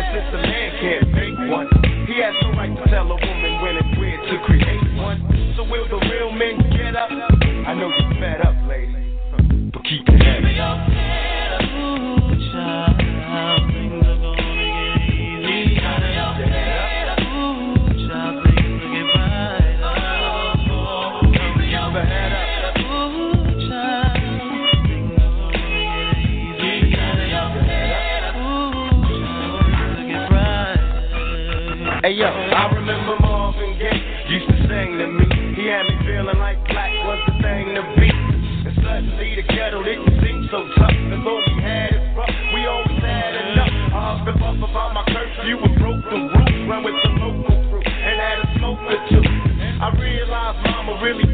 And since a man can't make one, he has no right to tell a woman when it's weird to create one. So will the real men get up? I know you're fed up, lady, but keep your head up. Hey yo, I remember Marvin Gaye used to sing to me. He had me feeling like black was the thing to be. And suddenly the kettle didn't seem so tough. And though we had it rough, we always had enough. I hopped up off about my curfew and broke the roof. Ran with the local crew and had a smoke or two. I realized mama really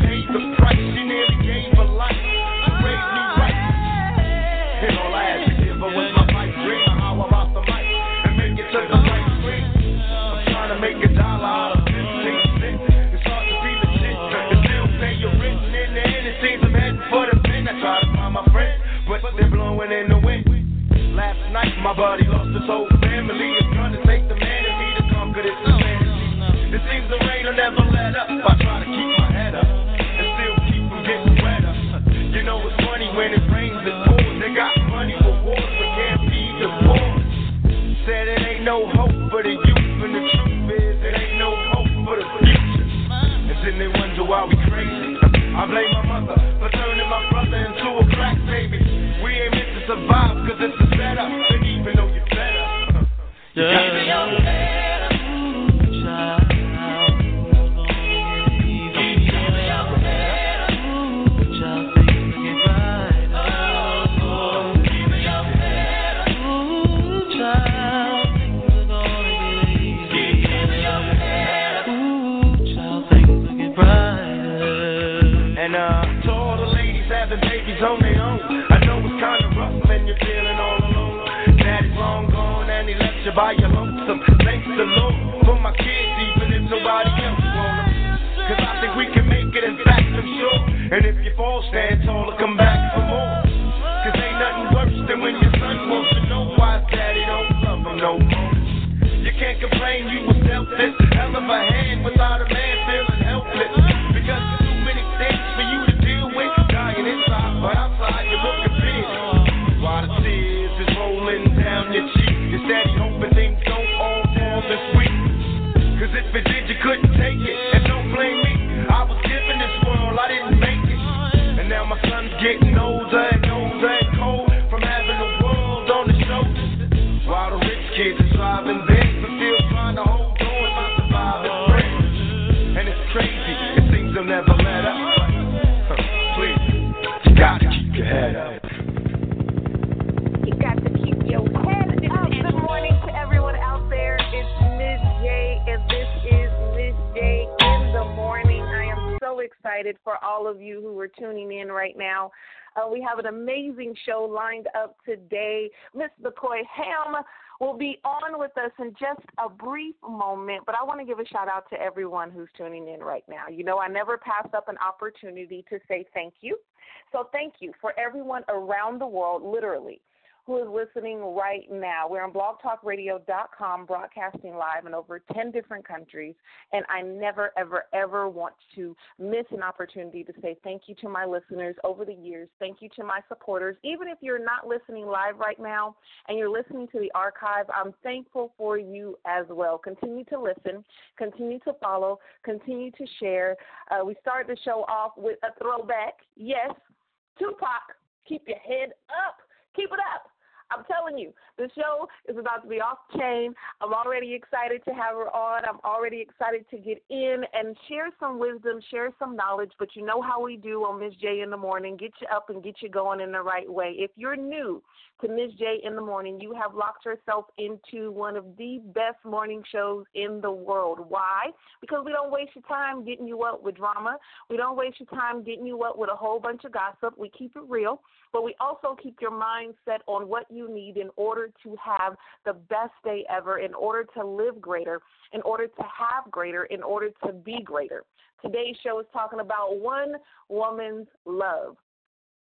My body lost its whole family. It's gonna take the man in me to conquer this oh. No, no. It seems the rain will never let up. I try to keep my head up and still keep from getting wetter. You know it's funny when it rains and pours. They got money rewards but can't feed the poor. Said it ain't no hope for the youth, and the truth is it ain't no hope for the future. And then they wonder why we crazy. I blame my mother for turning my brother into a crack baby. We ain't meant to survive, cause it's a setup. Show lined up today. Miss McCoy Ham will be on with us in just a brief moment, but I want to give a shout out to everyone who's tuning in right now. You know, I never pass up an opportunity to say thank you. So thank you for everyone around the world, literally who is listening right now. We're on blogtalkradio.com, broadcasting live in over 10 different countries, and I never, ever, ever want to miss an opportunity to say thank you to my listeners over the years. Thank you to my supporters. Even if you're not listening live right now and you're listening to the archive, I'm thankful for you as well. Continue to listen, continue to follow, continue to share. Uh, we started the show off with a throwback. Yes, Tupac, keep your head up. Keep it up. I'm telling you, the show is about to be off chain. I'm already excited to have her on. I'm already excited to get in and share some wisdom, share some knowledge. But you know how we do on Miz J in the morning get you up and get you going in the right way. If you're new to Miz J in the morning, you have locked yourself into one of the best morning shows in the world. Why? Because we don't waste your time getting you up with drama. We don't waste your time getting you up with a whole bunch of gossip. We keep it real, but we also keep your mind set on what you need in order to have the best day ever, in order to live greater, in order to have greater, in order to be greater. Today's show is talking about one woman's love.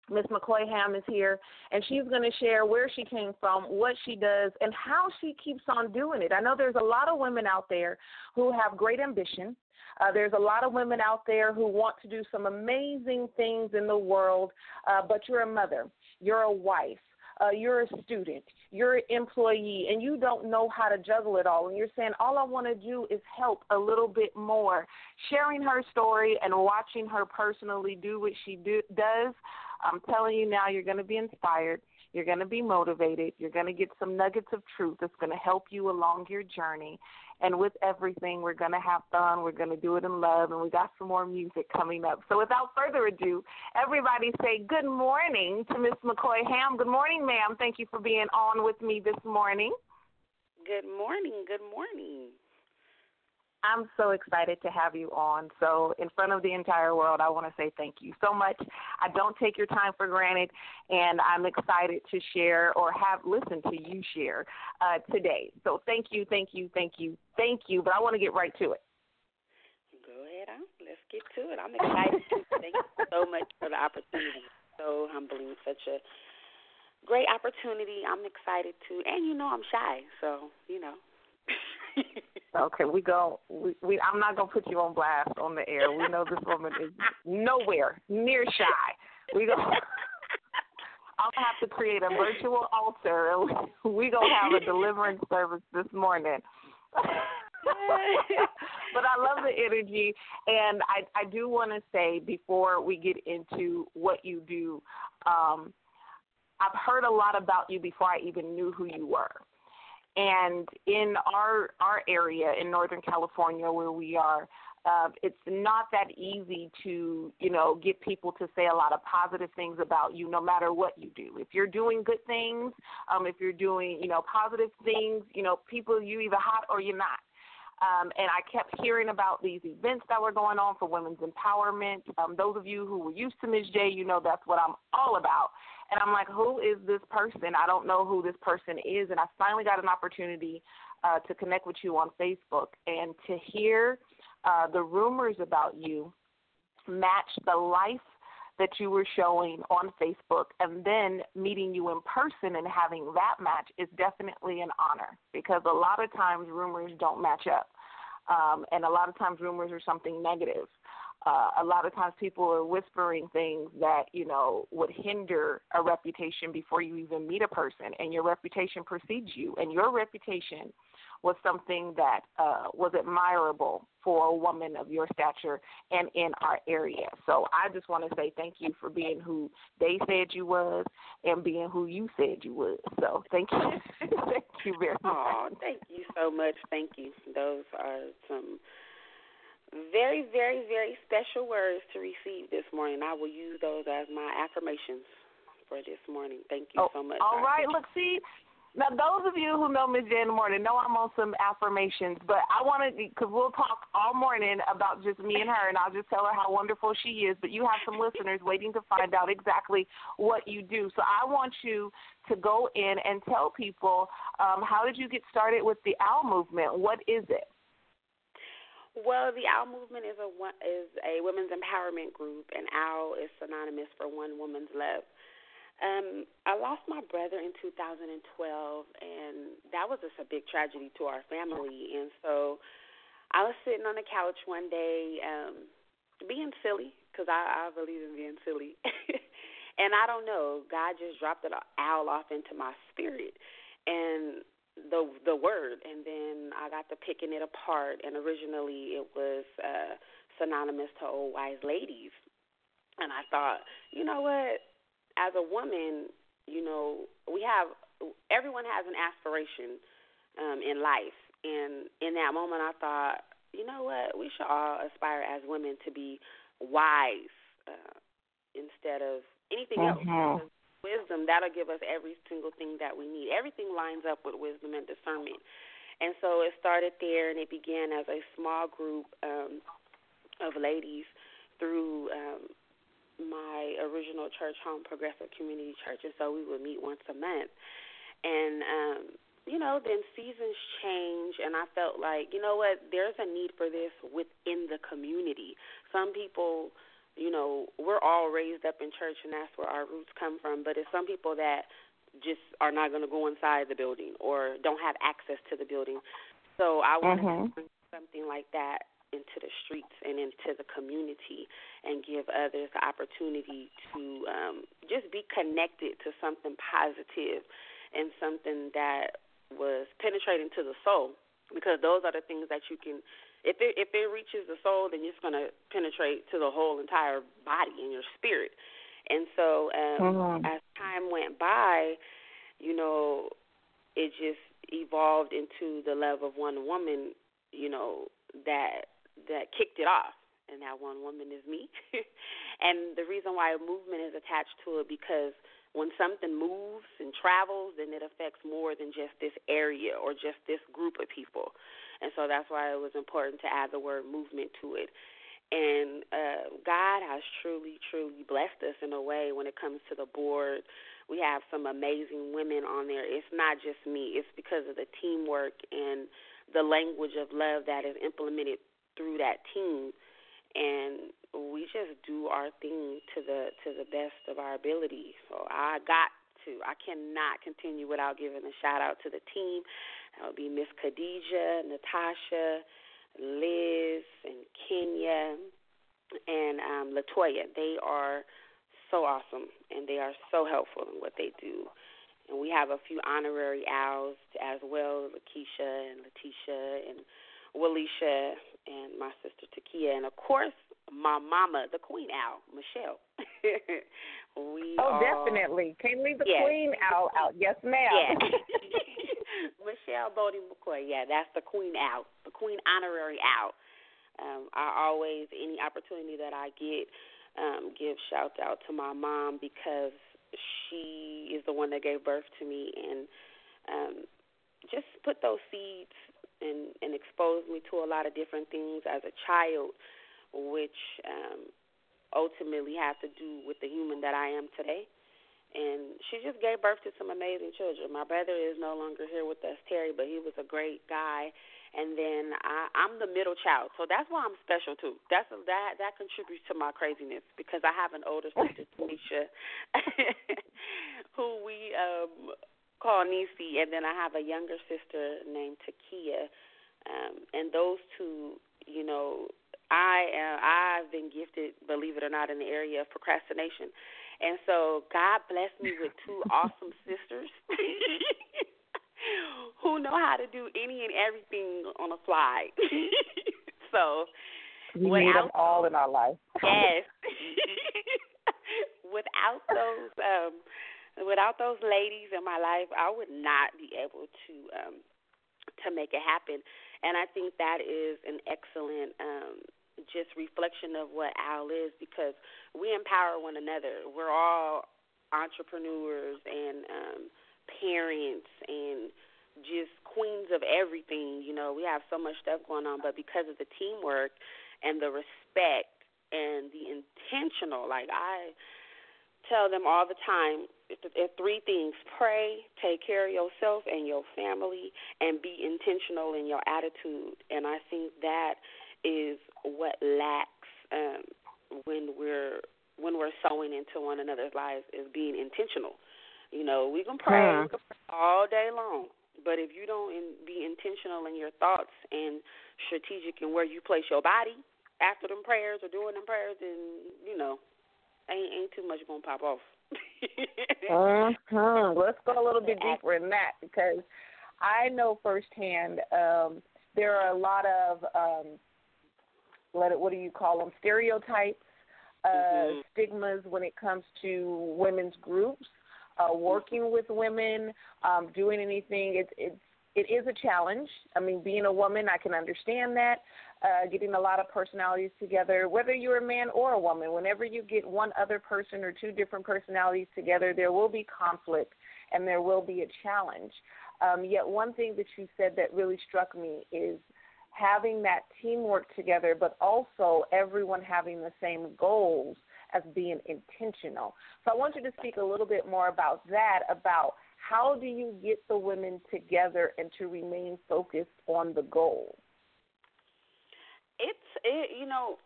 Miss McCoy Ham is here, and she's going to share where she came from, what she does, and how she keeps on doing it. I know there's a lot of women out there who have great ambition. Uh, there's a lot of women out there who want to do some amazing things in the world, uh, but you're a mother, you're a wife, uh, you're a student, you're an employee, and you don't know how to juggle it all. And you're saying, all I want to do is help a little bit more. Sharing her story and watching her personally do what she do, does, I'm telling you now, you're going to be inspired. You're going to be motivated. You're going to get some nuggets of truth that's going to help you along your journey. And with everything, we're going to have fun. We're going to do it in love. And we got some more music coming up. So without further ado, everybody say good morning to Miss McCoy Ham. Good morning, ma'am. Thank you for being on with me this morning. Good morning. Good morning. I'm so excited to have you on. So, in front of the entire world, I want to say thank you so much. I don't take your time for granted, and I'm excited to share or have listened to you share uh, today. So, thank you, thank you, thank you, thank you. But I want to get right to it. Go ahead on. Let's get to it. I'm excited. thank you so much for the opportunity. So humbling, such a great opportunity. I'm excited to, and you know, I'm shy, so you know. okay, we go. We, we I'm not gonna put you on blast on the air. We know this woman is nowhere near shy. We go. I'm gonna have to create a virtual altar. We gonna have a deliverance service this morning. but I love the energy, and I I do want to say before we get into what you do, um, I've heard a lot about you before I even knew who you were. And in our our area in Northern California, where we are, uh, it's not that easy to you know get people to say a lot of positive things about you, no matter what you do. If you're doing good things, um, if you're doing you know positive things, you know people you either hot or you're not. Um, and I kept hearing about these events that were going on for women's empowerment. Um, those of you who were used to Miz J, you know that's what I'm all about. And I'm like, who is this person? I don't know who this person is. And I finally got an opportunity uh, to connect with you on Facebook and to hear uh, the rumors about you match the life that you were showing on Facebook and then meeting you in person and having that match is definitely an honor because a lot of times rumors don't match up. Um, and a lot of times rumors are something negative uh, a lot of times people are whispering things that you know would hinder a reputation before you even meet a person and your reputation precedes you and your reputation was something that uh, was admirable for a woman of your stature and in our area. So i just want to say thank you for being who they said you was and being who you said you was. So thank you. Thank you very much. oh thank you so much. Thank you. Those are some very, very, very special words to receive this morning. I will use those as my affirmations for this morning. Thank you oh, so much. All right, look, see, Now, those of you who know Miz J in the morning know I'm on some affirmations, but I wanted because we'll talk all morning about just me and her, and I'll just tell her how wonderful she is. But you have some listeners waiting to find out exactly what you do. So I want you to go in and tell people um, how did you get started with the OWL movement? What is it? Well, the OWL movement is a is a women's empowerment group, and OWL is synonymous for One Woman's Love. Um, I lost my brother in 2012, and that was just a big tragedy to our family. And so I was sitting on the couch one day, um, being silly, because I, I believe in being silly. and I don't know, God just dropped an owl off into my spirit, and the the word, and then I got to picking it apart. And originally, it was uh, synonymous to old wise ladies, and I thought, you know what? as a woman, you know, we have everyone has an aspiration um, in life, and in that moment, I thought, you know what, we should all aspire as women to be wise uh, instead of anything else. Wisdom that'll give us every single thing that we need. Everything lines up with wisdom and discernment. And so it started there, and it began as a small group um, of ladies through um, my original church home, Progressive Community Church, and so we would meet once a month. And um, you know, then seasons change, and I felt like, you know what, there's a need for this within the community. Some people, you know, we're all raised up in church, and that's where our roots come from. But it's some people that just are not going to go inside the building or don't have access to the building. So I wanted mm-hmm. to bring something like that into the streets and into the community and give others the opportunity to um, just be connected to something positive and something that was penetrating to the soul because those are the things that you can if it if it reaches the soul then it's going to penetrate to the whole entire body and your spirit and so um mm-hmm. as time went by you know it just evolved into the love of one woman you know that that kicked it off, and that one woman is me. and the reason why a movement is attached to it because when something moves and travels, then it affects more than just this area or just this group of people. And so that's why it was important to add the word movement to it. And uh, God has truly, truly blessed us in a way when it comes to the board. We have some amazing women on there. It's not just me, it's because of the teamwork and the language of love that is implemented through that team and we just do our thing to the to the best of our ability. So I got to. I cannot continue without giving a shout out to the team. That would be Miss Khadija, Natasha, Liz, and Kenya, and um, Latoya. They are so awesome and they are so helpful in what they do. And we have a few honorary owls as well, Lakeisha and Letitia and Walisha and my sister Takia, and of course my mama, the Queen Owl, Michelle. we oh, definitely can't leave the yes. Queen Owl out. Yes, ma'am. Yeah. Michelle Bodie McCoy. Yeah, that's the Queen Owl, the Queen Honorary Owl. Um, I always, any opportunity that I get, um, give shout out to my mom because she is the one that gave birth to me and um, just put those seeds and, and exposed me to a lot of different things as a child, which um, ultimately have to do with the human that I am today. And she just gave birth to some amazing children. My brother is no longer here with us, Terry, but he was a great guy. And then I, I'm the middle child, so that's why I'm special too. That's that that contributes to my craziness because I have an older sister, Tanisha, who we um called Nisi, and then I have a younger sister named Takia, um, and those two, you know, I uh, I've been gifted, believe it or not, in the area of procrastination, and so God blessed me with two awesome sisters. who know how to do any and everything on a fly. so we need them all in our life. yes. without those um without those ladies in my life, I would not be able to um to make it happen. And I think that is an excellent um just reflection of what OWL is because we empower one another. We're all entrepreneurs and um parents and just queens of everything. You know, we have so much stuff going on, but because of the teamwork and the respect and the intentional, like I tell them all the time, three things pray, take care of yourself and your family, and be intentional in your attitude. And I think that is what lacks um, when we're when we're sowing into one another's lives is being intentional. You know, we can pray, we can pray all day long, but if you don't in, be intentional in your thoughts and strategic in where you place your body after them prayers or doing them prayers, then you know, ain't ain't too much gonna pop off. uh-huh. Let's go a little bit deeper in that because I know firsthand um, there are a lot of um, what what do you call them stereotypes, uh, mm-hmm. stigmas when it comes to women's groups uh, working with women, um, doing anything. It's it's it is a challenge. I mean, being a woman, I can understand that. Uh, getting a lot of personalities together, whether you're a man or a woman, whenever you get one other person or two different personalities together, there will be conflict and there will be a challenge. Um, yet, one thing that you said that really struck me is having that teamwork together, but also everyone having the same goals as being intentional. So I want you to speak a little bit more about that, about how do you get the women together and to remain focused on the goal? It's it, you know,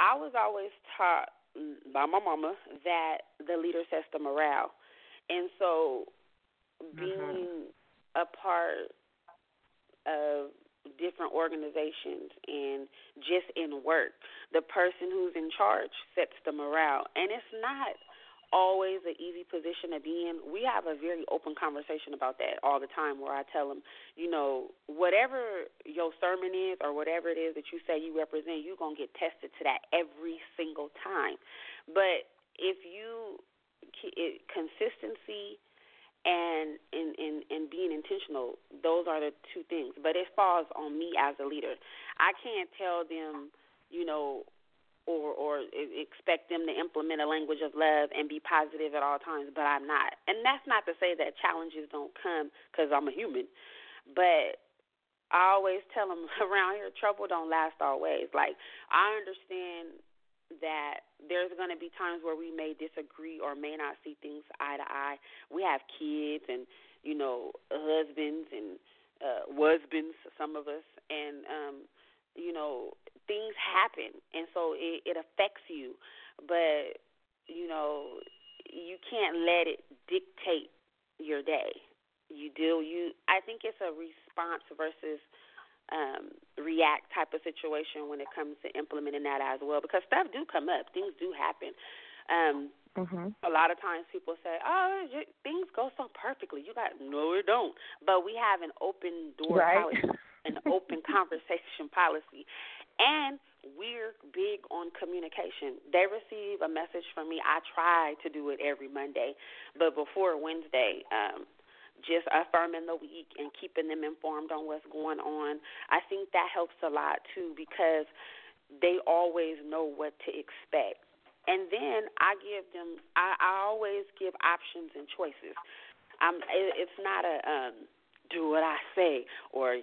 I was always taught by my mama that the leader sets the morale, and so being mm-hmm. a part of different organizations and just in work. The person who's in charge sets the morale. And it's not always an easy position to be in. We have a very open conversation about that all the time where I tell them, you know, whatever your sermon is or whatever it is that you say you represent, you're going to get tested to that every single time. But if you it, eh, consistency and in in in being intentional those are the two things. But it falls on me as a leader. I can't tell them you know or or expect them to implement a language of love and be positive at all times but i'm not. And that's not to say that challenges don't come because i'm a human but i always tell them around here trouble don't last always. Like i understand that there's going to be times where we may disagree or may not see things eye to eye. We have kids and you know husbands and uh, husbands, some of us, and um, you know things happen, and so it, it affects you. But you know you can't let it dictate your day. You do you. I think it's a response versus um, react type of situation when it comes to implementing that as well because stuff do come up, things do happen. Um, mm-hmm. A lot of times people say, "Oh, things go so perfectly." You got no, it don't. But we have an open door right. policy, an open conversation policy, and we're big on communication. They receive a message from me. I try to do it every Monday, but before Wednesday, um, just affirming the week and keeping them informed on what's going on. I think that helps a lot too because they always know what to expect. And then I give them, I, I always give options and choices. I'm, it, it's not a um, do what I say or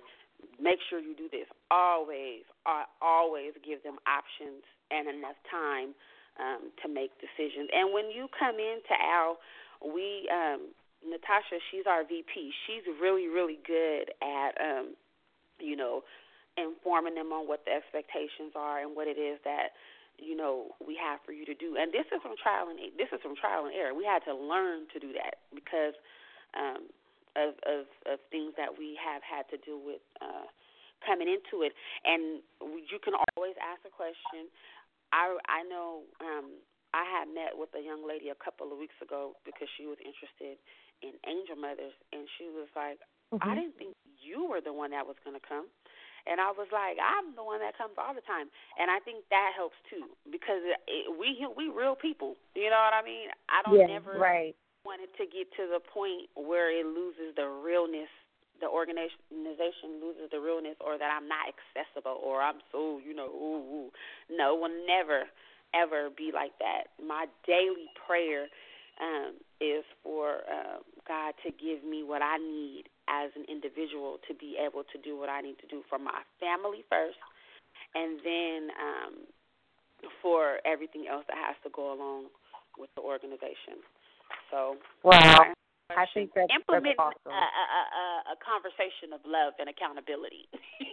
make sure you do this. Always, I always give them options and enough time um, to make decisions. And when you come into OWL, we um, Natasha, she's our VP. She's really, really good at, um, you know, informing them on what the expectations are and what it is that you know we have for you to do. And this is from trial and this is from trial and error. We had to learn to do that because um, of, of of things that we have had to deal with uh, coming into it. And you can always ask a question. I I know um, I had met with a young lady a couple of weeks ago because she was interested in Angel Mothers, and she was like, mm-hmm. I didn't think you were the one that was going to come. And I was like, I'm the one that comes all the time, and I think that helps too because it, we we real people. You know what I mean? I don't yeah, never right. want it to get to the point where it loses the realness the organization loses the realness or that I'm not accessible or I'm so, you know, ooh, ooh. No, will never, ever be like that. My daily prayer um, is for uh, God to give me what I need as an individual to be able to do what I need to do for my family first, and then um, for everything else that has to go along with the organization. So, wow. I think that's, implement that's awesome. a, a, a, a conversation of love and accountability.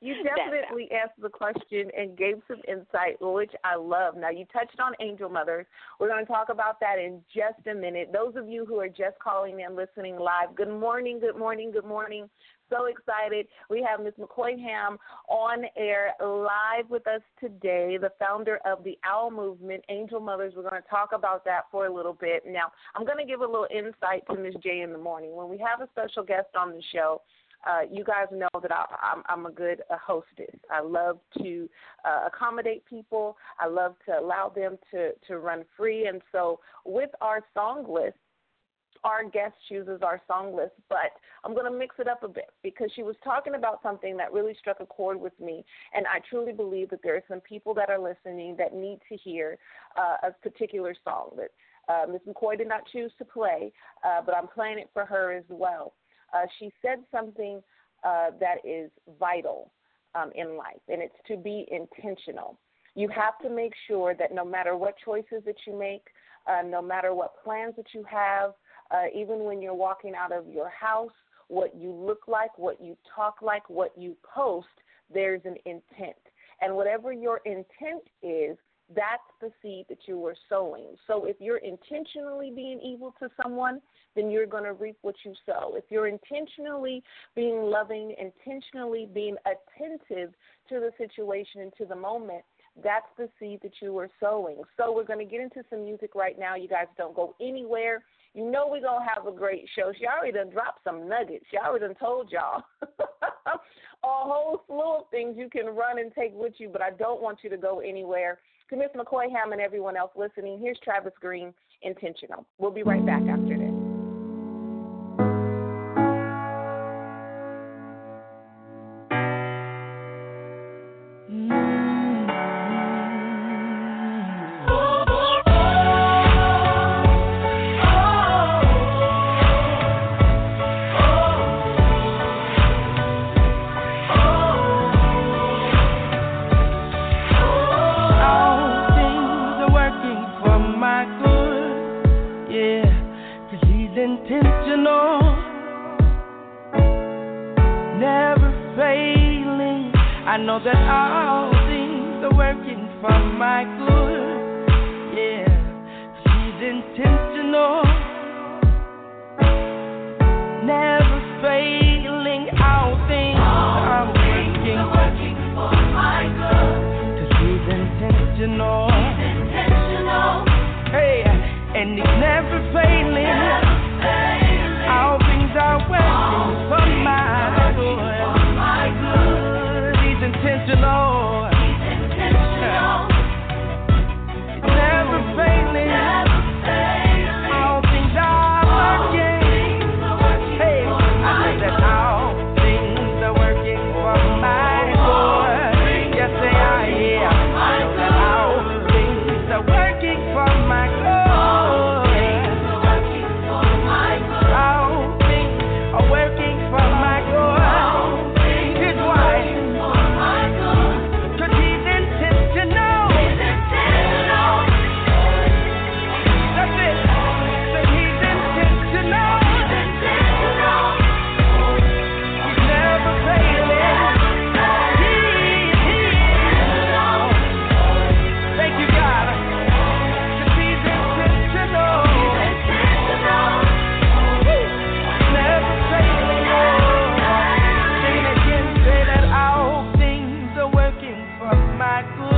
You definitely asked the question and gave some insight, which I love. Now, you touched on angel mothers. We're going to talk about that in just a minute. Those of you who are just calling in, listening live, good morning, good morning, good morning. So excited. We have Ms. McCoy Ham on air live with us today, the founder of the OWL Movement, Angel Mothers. We're going to talk about that for a little bit. Now, I'm going to give a little insight to Miz J in the morning. When we have a special guest on the show, uh, you guys know that I, I'm, I'm a good uh, hostess. I love to uh, accommodate people. I love to allow them to, to run free. And so, with our song list, our guest chooses our song list, but I'm going to mix it up a bit because she was talking about something that really struck a chord with me. And I truly believe that there are some people that are listening that need to hear uh, a particular song that uh, Ms. McCoy did not choose to play, uh, but I'm playing it for her as well. Uh, she said something uh, that is vital um, in life, and it's to be intentional. You have to make sure that no matter what choices that you make, uh, no matter what plans that you have, uh, even when you're walking out of your house, what you look like, what you talk like, what you post, there's an intent. And whatever your intent is, that's the seed that you are sowing. So if you're intentionally being evil to someone, then you're going to reap what you sow. If you're intentionally being loving, intentionally being attentive to the situation and to the moment, that's the seed that you are sowing. So we're going to get into some music right now. You guys don't go anywhere. You know we're going to have a great show. She already done dropped some nuggets. She already done told y'all a whole slew of things you can run and take with you, but I don't want you to go anywhere. To Miss McCoy Ham and everyone else listening, here's Travis Greene, Intentional. We'll be right back after this. For my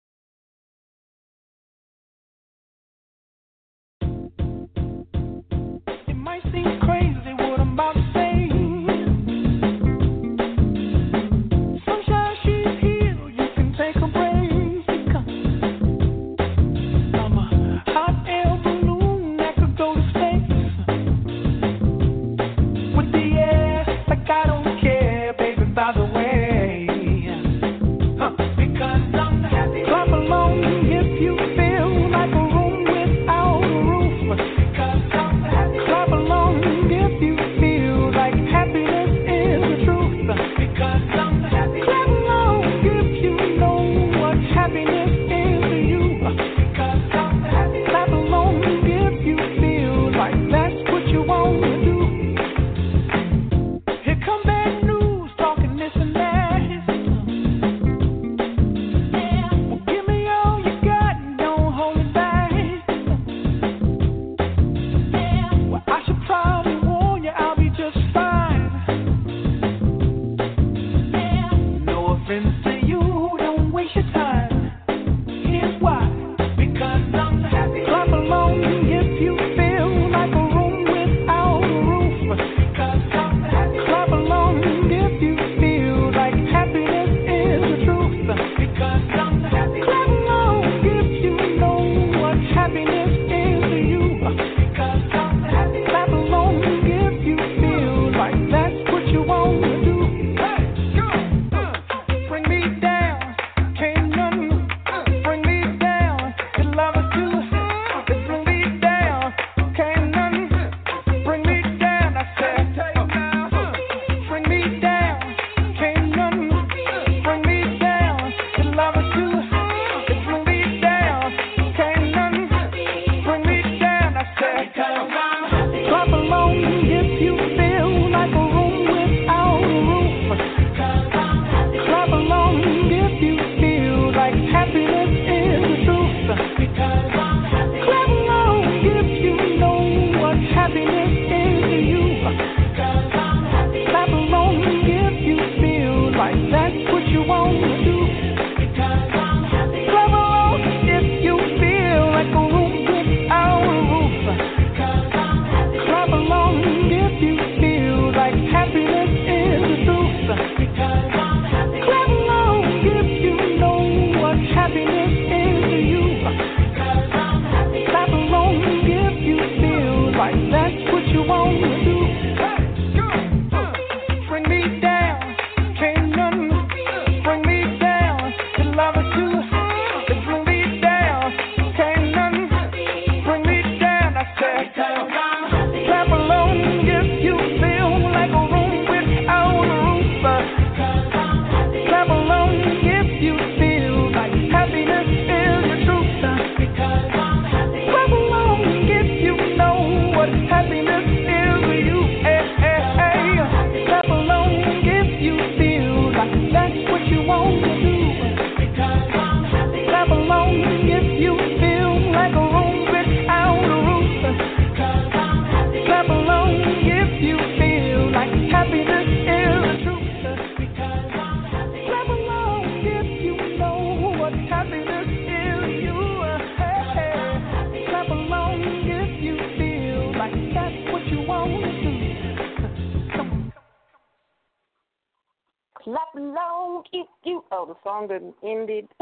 Clap along, you, you. Oh, the song didn't ended.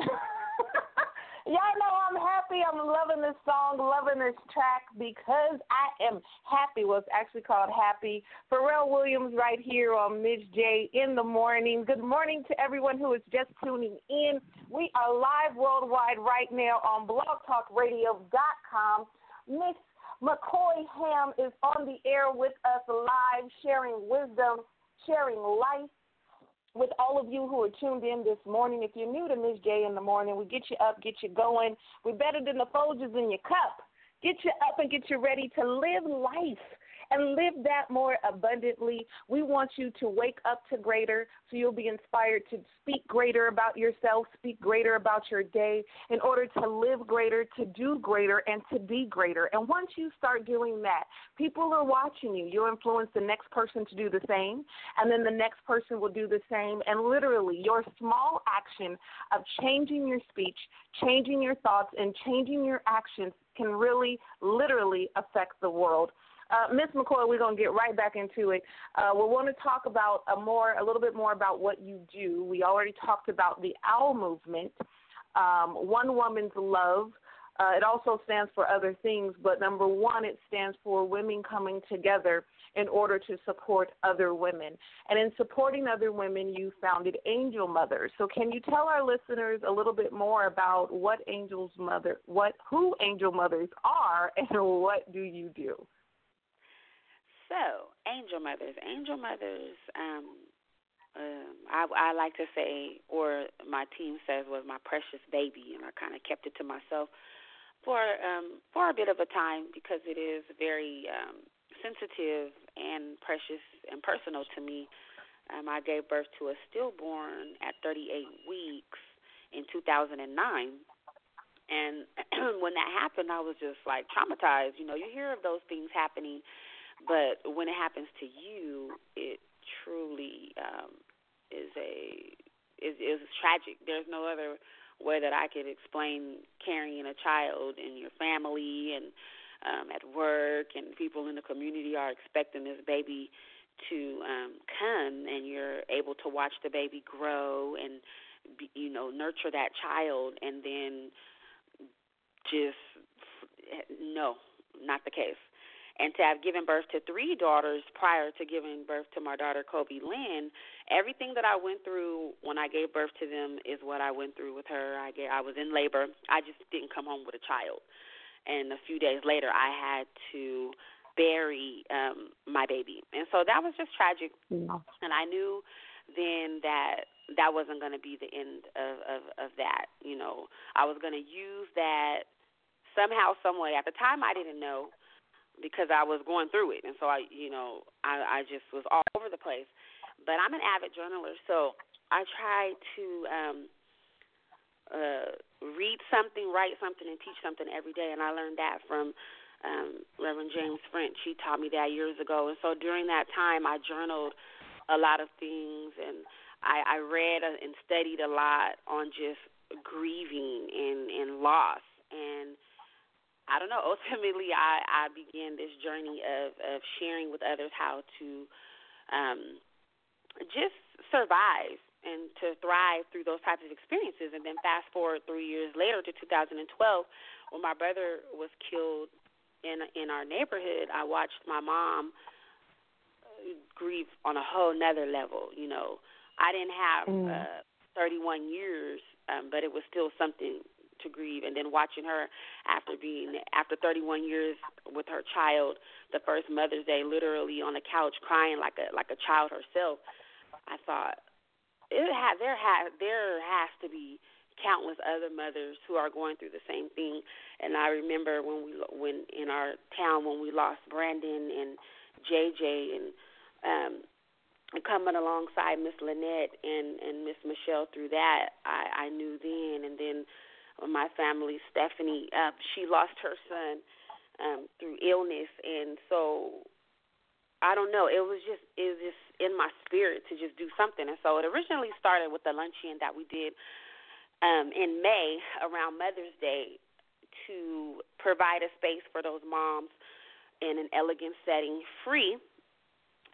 Y'all know I'm happy. I'm loving this song, loving this track because I am happy. Well, it's actually called Happy. Pharrell Williams right here on Miz J in the morning. Good morning to everyone who is just tuning in. We are live worldwide right now on blogtalkradio.com. Miss McCoy Ham is on the air with us live, sharing wisdom, sharing life with all of you who are tuned in this morning. If you're new to Miz J in the morning, we get you up, get you going. We're better than the Folgers in your cup. Get you up and get you ready to live life and live that more abundantly. We want you to wake up to greater so you'll be inspired to speak greater about yourself, speak greater about your day in order to live greater, to do greater, and to be greater. And once you start doing that, people are watching you. You'll influence the next person to do the same, and then the next person will do the same. And literally, your small action of changing your speech, changing your thoughts, and changing your actions can really, literally affect the world. Uh, Miss McCoy, we're gonna get right back into it. Uh, we want to talk about a more, a little bit more about what you do. We already talked about the OWL movement, um, One Woman's Love. Uh, it also stands for other things, but number one, it stands for women coming together in order to support other women. And in supporting other women, you founded Angel Mothers. So can you tell our listeners a little bit more about what Angel's Mother, what who Angel Mothers are, and what do you do? So, angel mothers. Angel mothers, um, um, I, I like to say, or my team says, was my precious baby, and I kind of kept it to myself for um, for a bit of a time because it is very um, sensitive and precious and personal to me. Um, I gave birth to a stillborn at 38 weeks in 2009. And when that happened, I was just like traumatized. You know, you hear of those things happening but when it happens to you, it truly um, is a is is tragic. There's no other way that I could explain carrying a child in your family and um, at work, and people in the community are expecting this baby to um, come, and you're able to watch the baby grow and be, you know nurture that child, and then just no, not the case and to have given birth to three daughters prior to giving birth to my daughter Kobe Lynn, everything that I went through when I gave birth to them is what I went through with her. I gave, I was in labor. I just didn't come home with a child. And a few days later I had to bury um my baby. And so that was just tragic. Yeah. And I knew then that that wasn't going to be the end of of of that, you know. I was going to use that somehow some way. At the time I didn't know because I was going through it, and so I, you know, I, I just was all over the place. But I'm an avid journaler, so I try to um, uh, read something, write something, and teach something every day. And I learned that from um, Reverend James French. He taught me that years ago, and so during that time, I journaled a lot of things, and I, I read and studied a lot on just grieving and and loss and I don't know. Ultimately, I I began this journey of of sharing with others how to um, just survive and to thrive through those types of experiences. And then fast forward three years later to 2012, when my brother was killed in in our neighborhood, I watched my mom grieve on a whole nother level. You know, I didn't have mm. uh, 31 years, um, but it was still something to grieve. And then watching her after being after 31 years with her child the first mother's day literally on the couch crying like a like a child herself i thought it had there had there has to be countless other mothers who are going through the same thing. And i remember when we when in our town when we lost brandon and jj and um coming alongside Miss Lynette and and Miss Michelle through that, I I knew then, and then my family, Stephanie, uh, she lost her son um, through illness, and so I don't know. It was just it was just in my spirit to just do something, and so it originally started with the luncheon that we did um, in May around Mother's Day to provide a space for those moms in an elegant setting, free.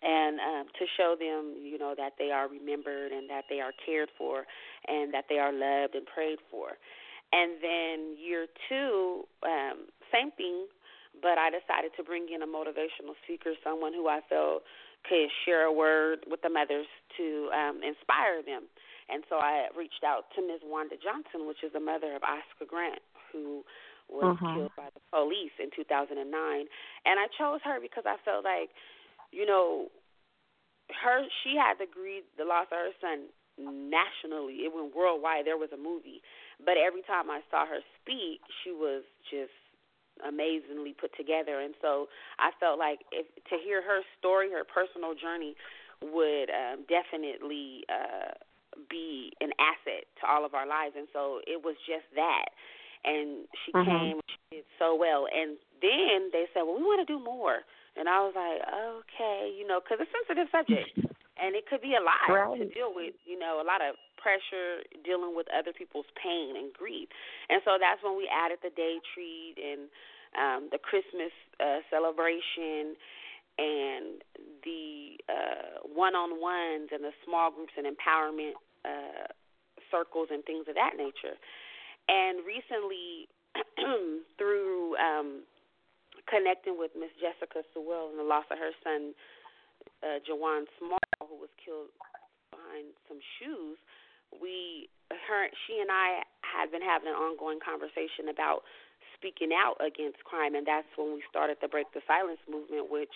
and um, to show them, you know, that they are remembered and that they are cared for and that they are loved and prayed for. And then year two, um, same thing, but I decided to bring in a motivational speaker, someone who I felt could share a word with the mothers to um, inspire them. And so I reached out to Ms. Wanda Johnson, which is the mother of Oscar Grant, who was Mhm. killed by the police in 2009. And I chose her because I felt like you know, her she had to grieve the loss of her son nationally. It went worldwide. There was a movie, but every time I saw her speak, she was just amazingly put together. And so I felt like if to hear her story, her personal journey, would um, definitely uh, be an asset to all of our lives. And so it was just that. And she Mhm. came, she did so well. And then they said, well, we want to do more. And I was like, okay, you know, because it's a sensitive subject, and it could be a lot Right. to deal with. You know, a lot of pressure dealing with other people's pain and grief. And so that's when we added the day treat and um, the Christmas uh, celebration and the uh, one-on-ones and the small groups and empowerment uh, circles and things of that nature. And recently, through um, connecting with Miss Jessica Sewell and the loss of her son, uh, Jawan Small, who was killed behind some shoes, we, her, she and I had been having an ongoing conversation about speaking out against crime, and that's when we started the Break the Silence movement, which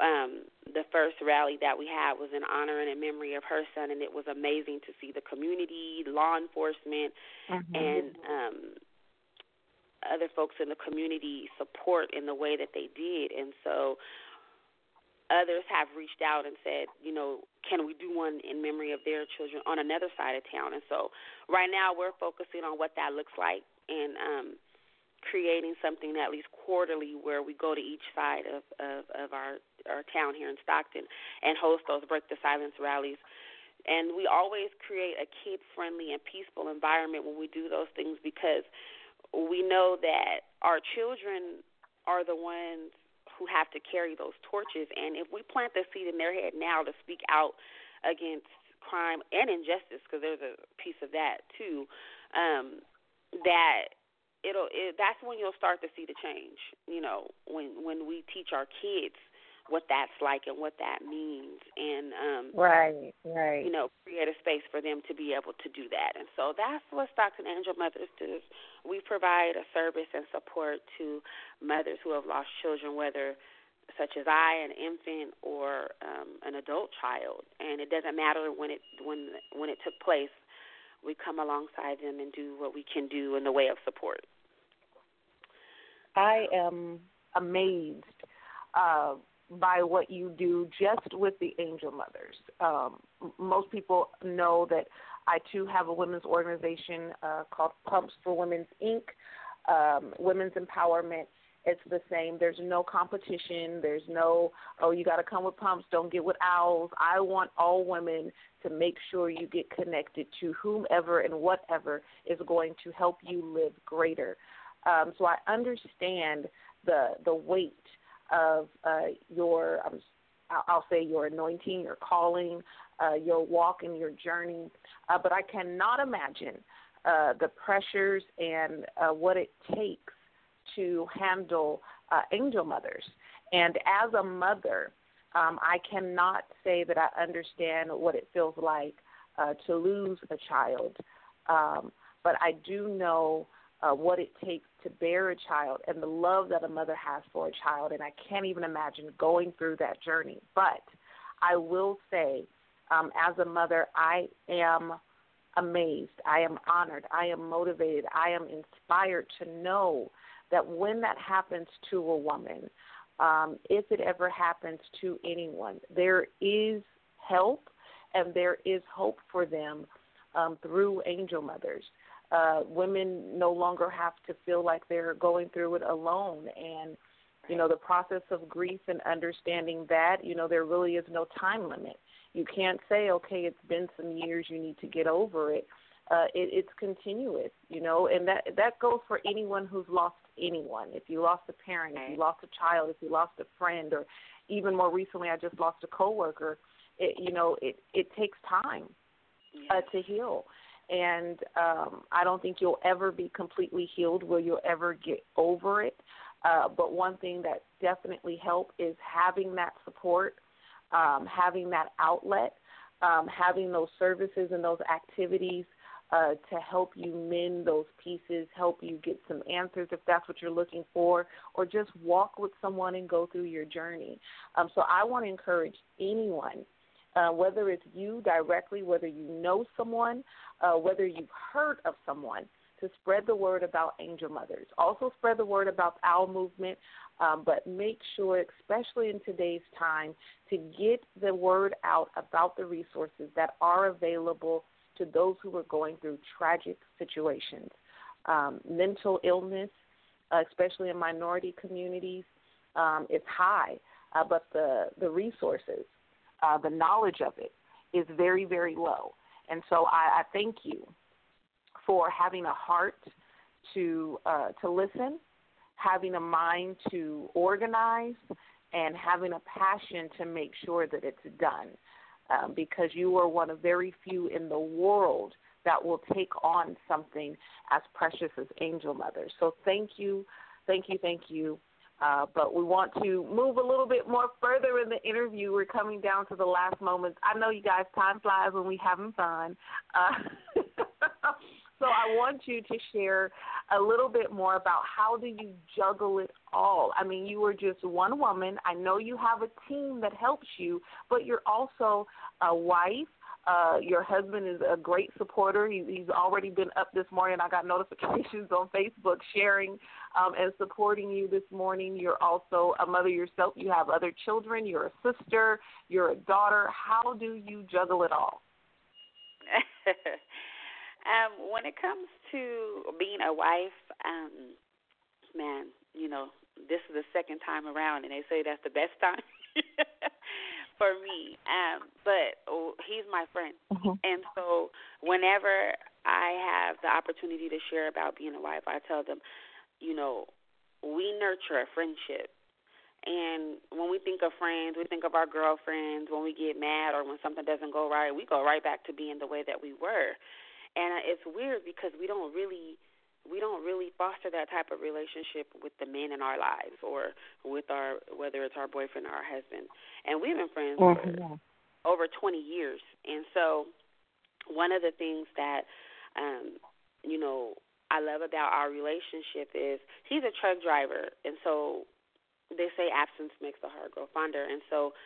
um, the first rally that we had was in honor and in memory of her son, and it was amazing to see the community, law enforcement, Mhm. and um, other folks in the community support in the way that they did. And so others have reached out and said, you know, can we do one in memory of their children on another side of town? And so right now we're focusing on what that looks like and um, creating something at least quarterly where we go to each side of, of, of our, our town here in Stockton and host those Break the Silence rallies. And we always create a kid friendly and peaceful environment when we do those things because we know that our children are the ones who have to carry those torches. And if we plant the seed in their head now to speak out against crime and injustice, because there's a piece of that too, um, that it'll it, that's when you'll start to see the change. You know, when when we teach our kids what that's like and what that means, and um, Right, right. you know, create a space for them to be able to do that. And so that's what Stockton Angel Mothers does. We provide a service and support to mothers who have lost children, whether such as I, an infant or um, an adult child. And it doesn't matter when it when when it took place. We come alongside them and do what we can do in the way of support. I am amazed uh, by what you do just with the Angel Mothers. Um, most people know that I too have a women's organization uh, called Pumps for Women's Inc. Um, women's empowerment. It's the same. There's no competition. There's no, oh, you got to come with pumps, don't get with owls. I want all women to make sure you get connected to whomever and whatever is going to help you live greater. Um, so I understand the the weight of uh, your I'll- I'll say your anointing, your calling, uh, your walk and your journey. Uh, but I cannot imagine uh, the pressures and uh, what it takes to handle uh, angel mothers. And as a mother, um, I cannot say that I understand what it feels like uh, to lose a child, um, but I do know uh, what it takes to bear a child and the love that a mother has for a child. And I can't even imagine going through that journey. But I will say, um, as a mother, I am amazed. I am honored. I am motivated. I am inspired to know that when that happens to a woman, um, if it ever happens to anyone, there is help and there is hope for them um, through angel mothers. Uh, women no longer have to feel like they're going through it alone. And, you know, the process of grief and understanding that, you know, there really is no time limit. You can't say, okay, it's been some years, you need to get over it. uh, it, it's continuous, you know, and that that goes for anyone who's lost anyone. If you lost a parent, if you lost a child, if you lost a friend, or even more recently, I just lost a coworker. It, you know, it it takes time uh, to heal, and um, I don't think you'll ever be completely healed. Will you ever get over it? Uh, but one thing that definitely helped is having that support, um, having that outlet, um, having those services and those activities uh, to help you mend those pieces, help you get some answers if that's what you're looking for, or just walk with someone and go through your journey. Um, so I want to encourage anyone, uh, whether it's you directly, whether you know someone, uh, whether you've heard of someone, to spread the word about angel mothers. Also, spread the word about our movement, um, but make sure, especially in today's time, to get the word out about the resources that are available to those who are going through tragic situations. Um, mental illness, uh, especially in minority communities, um, it's high, uh, but the, the resources, uh, the knowledge of it is very, very low. And so I, I thank you for having a heart to uh, to listen, having a mind to organize, and having a passion to make sure that it's done um, because you are one of very few in the world that will take on something as precious as Angel Mother. So thank you, thank you, thank you. Uh, but we want to move a little bit more further in the interview. We're coming down to the last moments. I know you guys, time flies when we're having fun. Uh, so I want you to share a little bit more about how do you juggle it all. I mean, you are just one woman. I know you have a team that helps you, but you're also a wife. Uh, your husband is a great supporter. He, he's already been up this morning. I got notifications on Facebook sharing um, and supporting you this morning. You're also a mother yourself. You have other children. You're a sister. You're a daughter. How do you juggle it all? um, when it comes to being a wife, um, man, you know, this is the second time around, and they say that's the best time. for me. Um, but oh, he's my friend, mm-hmm. and so whenever I have the opportunity to share about being a wife, I tell them, you know, we nurture a friendship. And when we think of friends, we think of our girlfriends. When we get mad or when something doesn't go right, we go right back to being the way that we were. And it's weird because we don't really we don't really foster that type of relationship with the men in our lives or with our whether it's our boyfriend or our husband. And we've been friends mm-hmm. for over 20 years. And so one of the things that um you know I love about our relationship is he's a truck driver and so they say absence makes the heart grow fonder and so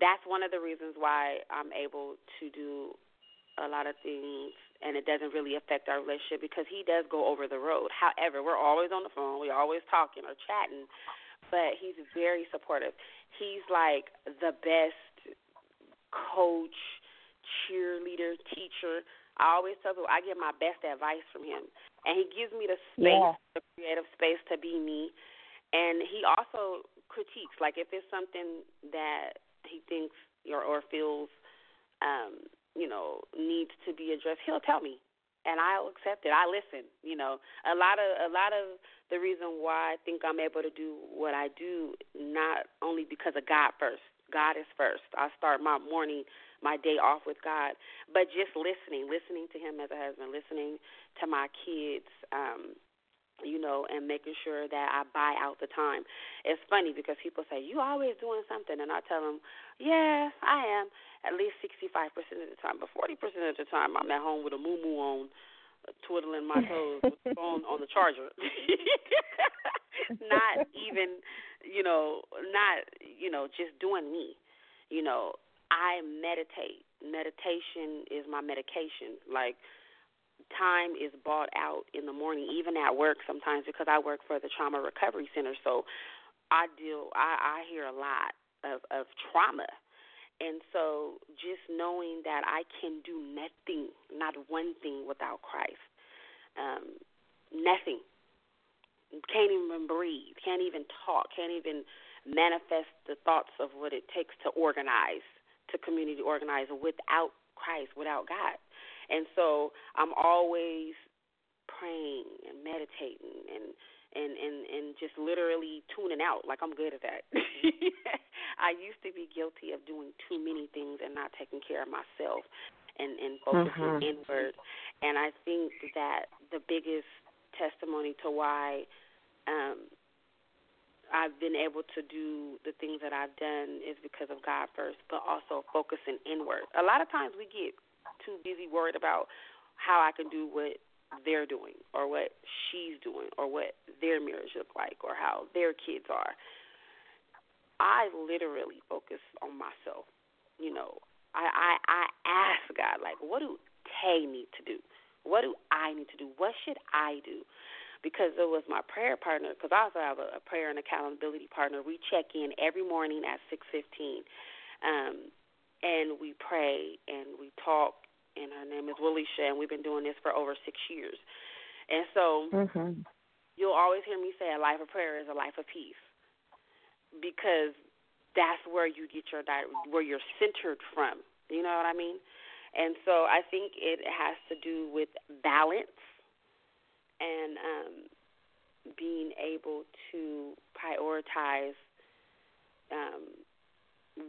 that's one of the reasons why I'm able to do a lot of things and it doesn't really affect our relationship because he does go over the road. However, we're always on the phone, we're always talking or chatting, but he's very supportive. He's like the best coach, cheerleader, teacher. I always tell people I get my best advice from him, and he gives me the space, yeah. the creative space to be me. And he also critiques, like if it's something that he thinks or or feels um you know needs to be addressed, he'll tell me, and I'll accept it. I listen. You know, a lot of a lot of the reason why I think I'm able to do what I do not only because of God first. God is first. I start my morning, my day off with God, but just listening, listening to Him as a husband, listening to my kids. um you know, and making sure that I buy out the time. It's funny because people say, You always doing something and I tell them, Yeah, I am at least 65% of the time. But 40% of the time, I'm at home with a moo moo on, twiddling my toes with the phone on the charger. not even, you know, not, you know, just doing me. You know, I meditate. Meditation is my medication. Like, time is bought out in the morning, even at work sometimes because I work for the Trauma Recovery Center. So I deal, I, I hear a lot of, of trauma and so just knowing that I can do nothing, not one thing without Christ. Um, nothing. Can't even breathe, can't even talk, can't even manifest the thoughts of what it takes to organize, to community organize without Christ, without God. And so I'm always praying and meditating and and and and just literally tuning out like I'm good at that. I used to be guilty of doing too many things and not taking care of myself and and focusing Mhm. inward. And I think that the biggest testimony to why um I've been able to do the things that I've done is because of God first, but also focusing inward. A lot of times we get too busy worried about how I can do what they're doing or what she's doing or what their marriage look like or how their kids are. I literally focus on myself. You know, I I, I ask God like, what do Tay need to do? What do I need to do? What should I do? Because it was my prayer partner. Because I also have a, a prayer and accountability partner. We check in every morning at six fifteen, um, and we pray and we talk. And her name is Willisha, and we've been doing this for over six years. And so Mhm. you'll always hear me say a life of prayer is a life of peace because that's where you get your di- where you're centered from. You know what I mean? And so I think it has to do with balance and um, being able to prioritize um,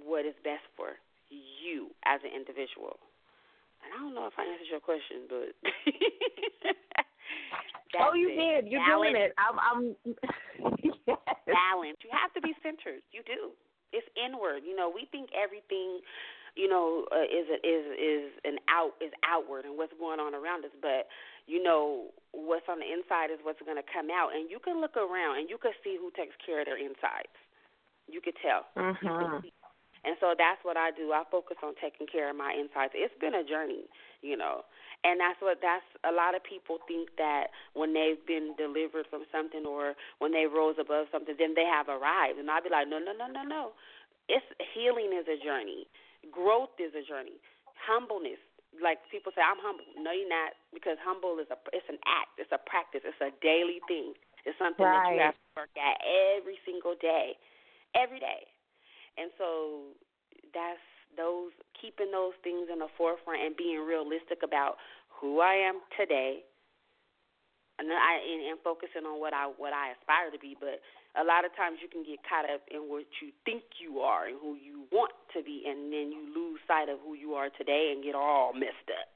what is best for you as an individual. And I don't know if I answered your question, but Oh, you That's did. You're balance, doing it. I'm. I'm yes. balance. You have to be centered. You do. It's inward. You know, we think everything, you know, uh, is is is an out is outward and what's going on around us, but you know what's on the inside is what's going to come out. And you can look around and you can see who takes care of their insides. You could tell. You Mhm. see. And so that's what I do. I focus on taking care of my insides. It's been a journey, you know. And that's what that's a lot of people think that when they've been delivered from something or when they rose above something, then they have arrived. And I'll be like, no, no, no, no, no. It's healing is a journey. Growth is a journey. Humbleness, like people say, I'm humble. No, you're not, because humble is a it's an act. It's a practice. It's a daily thing. It's something that you have to work at every single day, every day. And so that's those keeping those things in the forefront and being realistic about who I am today, and I and, and focusing on what I what I aspire to be. But a lot of times you can get caught up in what you think you are and who you want to be, and then you lose sight of who you are today and get all messed up.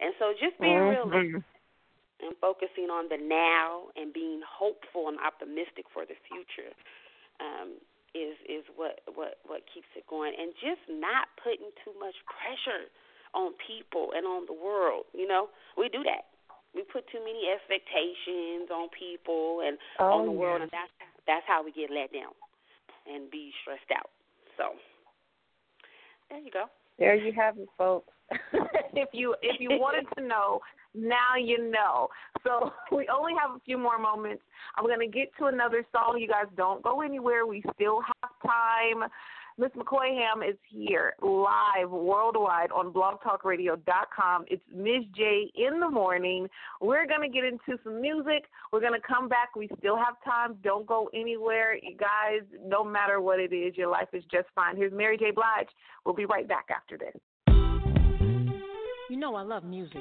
And so just being realistic Mhm. and focusing on the now and being hopeful and optimistic for the future um, is is what what what keeps it going, and just not putting too much pressure on people and on the world. You know, we do that. We put too many expectations on people and Oh, on the world, yes. and that's that's how we get let down and be stressed out. So there you go. There you have it, folks. if you if you wanted to know, now you know. So we only have a few more moments. I'm gonna get to another song. You guys don't go anywhere. We still have time. Miss McCoy-Ham is here live worldwide on blogtalkradio.com. It's Miz J in the morning. We're going to get into some music. We're going to come back. We still have time. Don't go anywhere. You guys, no matter what it is, your life is just fine. Here's Mary J. Blige. We'll be right back after this. You know I love music.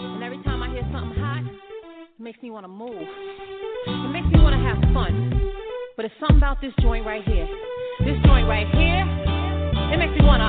And every time I hear something hot, it makes me want to move. It makes me want to have fun. But it's something about this joint right here. This joint right here, it makes me want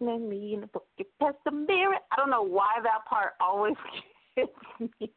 and me in the book. Mirror. I don't know why that part always gets me.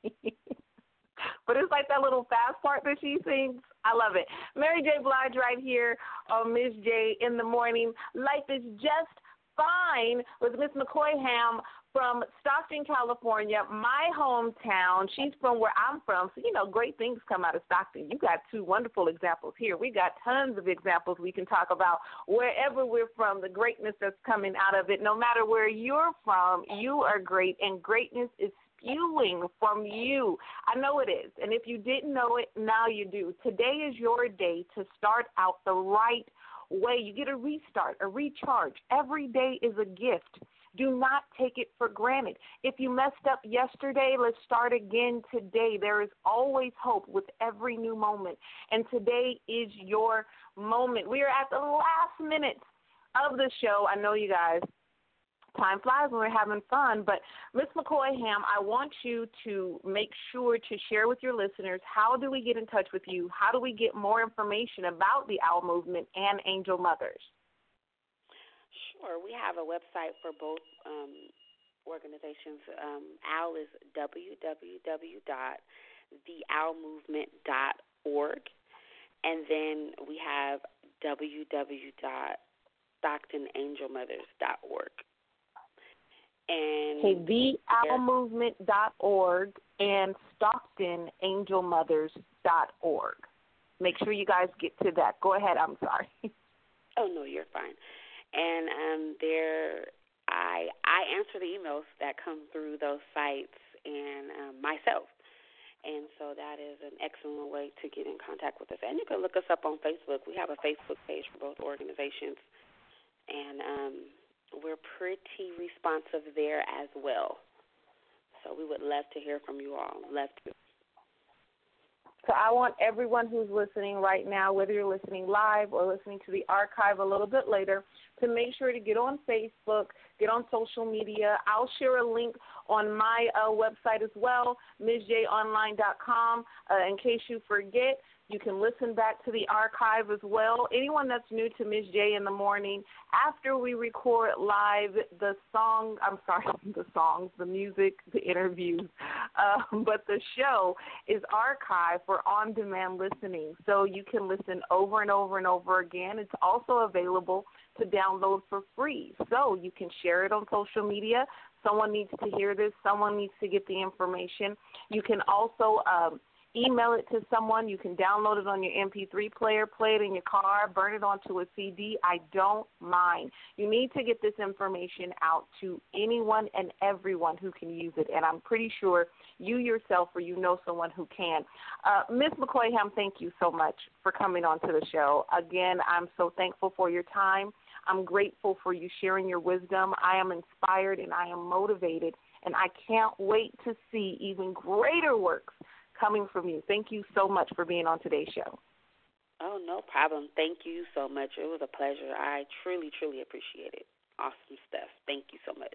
but it's like that little fast part that she sings. I love it. Mary J. Blige right here on Miz J in the morning. Life is just fine with Miss McCoy-Ham from Stockton, California, my hometown. She's from where I'm from. So, you know, great things come out of Stockton. You got two wonderful examples here. We got tons of examples we can talk about wherever we're from, the greatness that's coming out of it. No matter where you're from, you are great, and greatness is spewing from you. I know it is. And if you didn't know it, now you do. Today is your day to start out the right way. You get a restart, a recharge. Every day is a gift. Do not take it for granted. If you messed up yesterday, let's start again today. There is always hope with every new moment. And today is your moment. We are at the last minutes of the show. I know you guys time flies when we're having fun. But Miss McCoy-Ham, I want you to make sure to share with your listeners how do we get in touch with you? How do we get more information about the OWL movement and Angel Mothers? Sure. We have a website for both um, organizations. Um, OWL is www.theowlmovement.org. And then we have www.stocktonangelmothers.org. And okay, theowlmovement.org and StocktonAngelMothers.org. Make sure you guys get to that. Go ahead. I'm sorry. Oh no, you're fine. And um, there, I I answer the emails that come through those sites and um, myself. And so that is an excellent way to get in contact with us. And you can look us up on Facebook. We have a Facebook page for both organizations. And um, we're pretty responsive there as well. So we would love to hear from you all. Love to. So I want everyone who's listening right now, whether you're listening live or listening to the archive a little bit later, to make sure to get on Facebook, get on social media. I'll share a link on my uh, website as well, MsJOnline.com, uh, in case you forget. You can listen back to the archive as well. Anyone that's new to Miz J in the morning, after we record live the song, I'm sorry, the songs, the music, the interviews, um, but the show is archived for on demand listening. So you can listen over and over and over again. It's also available to download for free. So you can share it on social media. Someone needs to hear this, someone needs to get the information. You can also um, email it to someone. You can download it on your MP3 player, play it in your car, burn it onto a CD. I don't mind. You need to get this information out to anyone and everyone who can use it, and I'm pretty sure you yourself or you know someone who can. Uh, Ms. McCoy-Ham, thank you so much for coming on to the show. Again, I'm so thankful for your time. I'm grateful for you sharing your wisdom. I am inspired and I am motivated, and I can't wait to see even greater works coming from you. Thank you so much for being on today's show. Oh, no problem. Thank you so much. It was a pleasure. I truly, truly appreciate it. Awesome stuff. Thank you so much.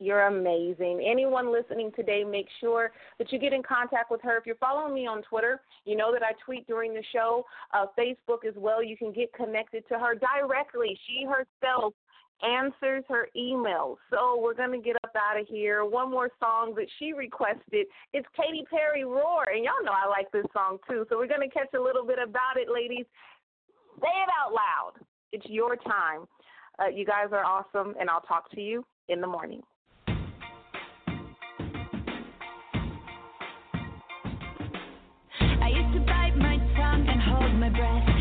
You're amazing. Anyone listening today, make sure that you get in contact with her. If you're following me on Twitter, you know that I tweet during the show, uh, Facebook as well. You can get connected to her directly. She herself answers her emails. So we're going to get out of here. One more song that she requested. It's Katy Perry Roar. And y'all know I like this song too. So we're going to catch a little bit about it, ladies. Say it out loud. It's your time. Uh, you guys are awesome, and I'll talk to you in the morning. I used to bite my tongue and hold my breath.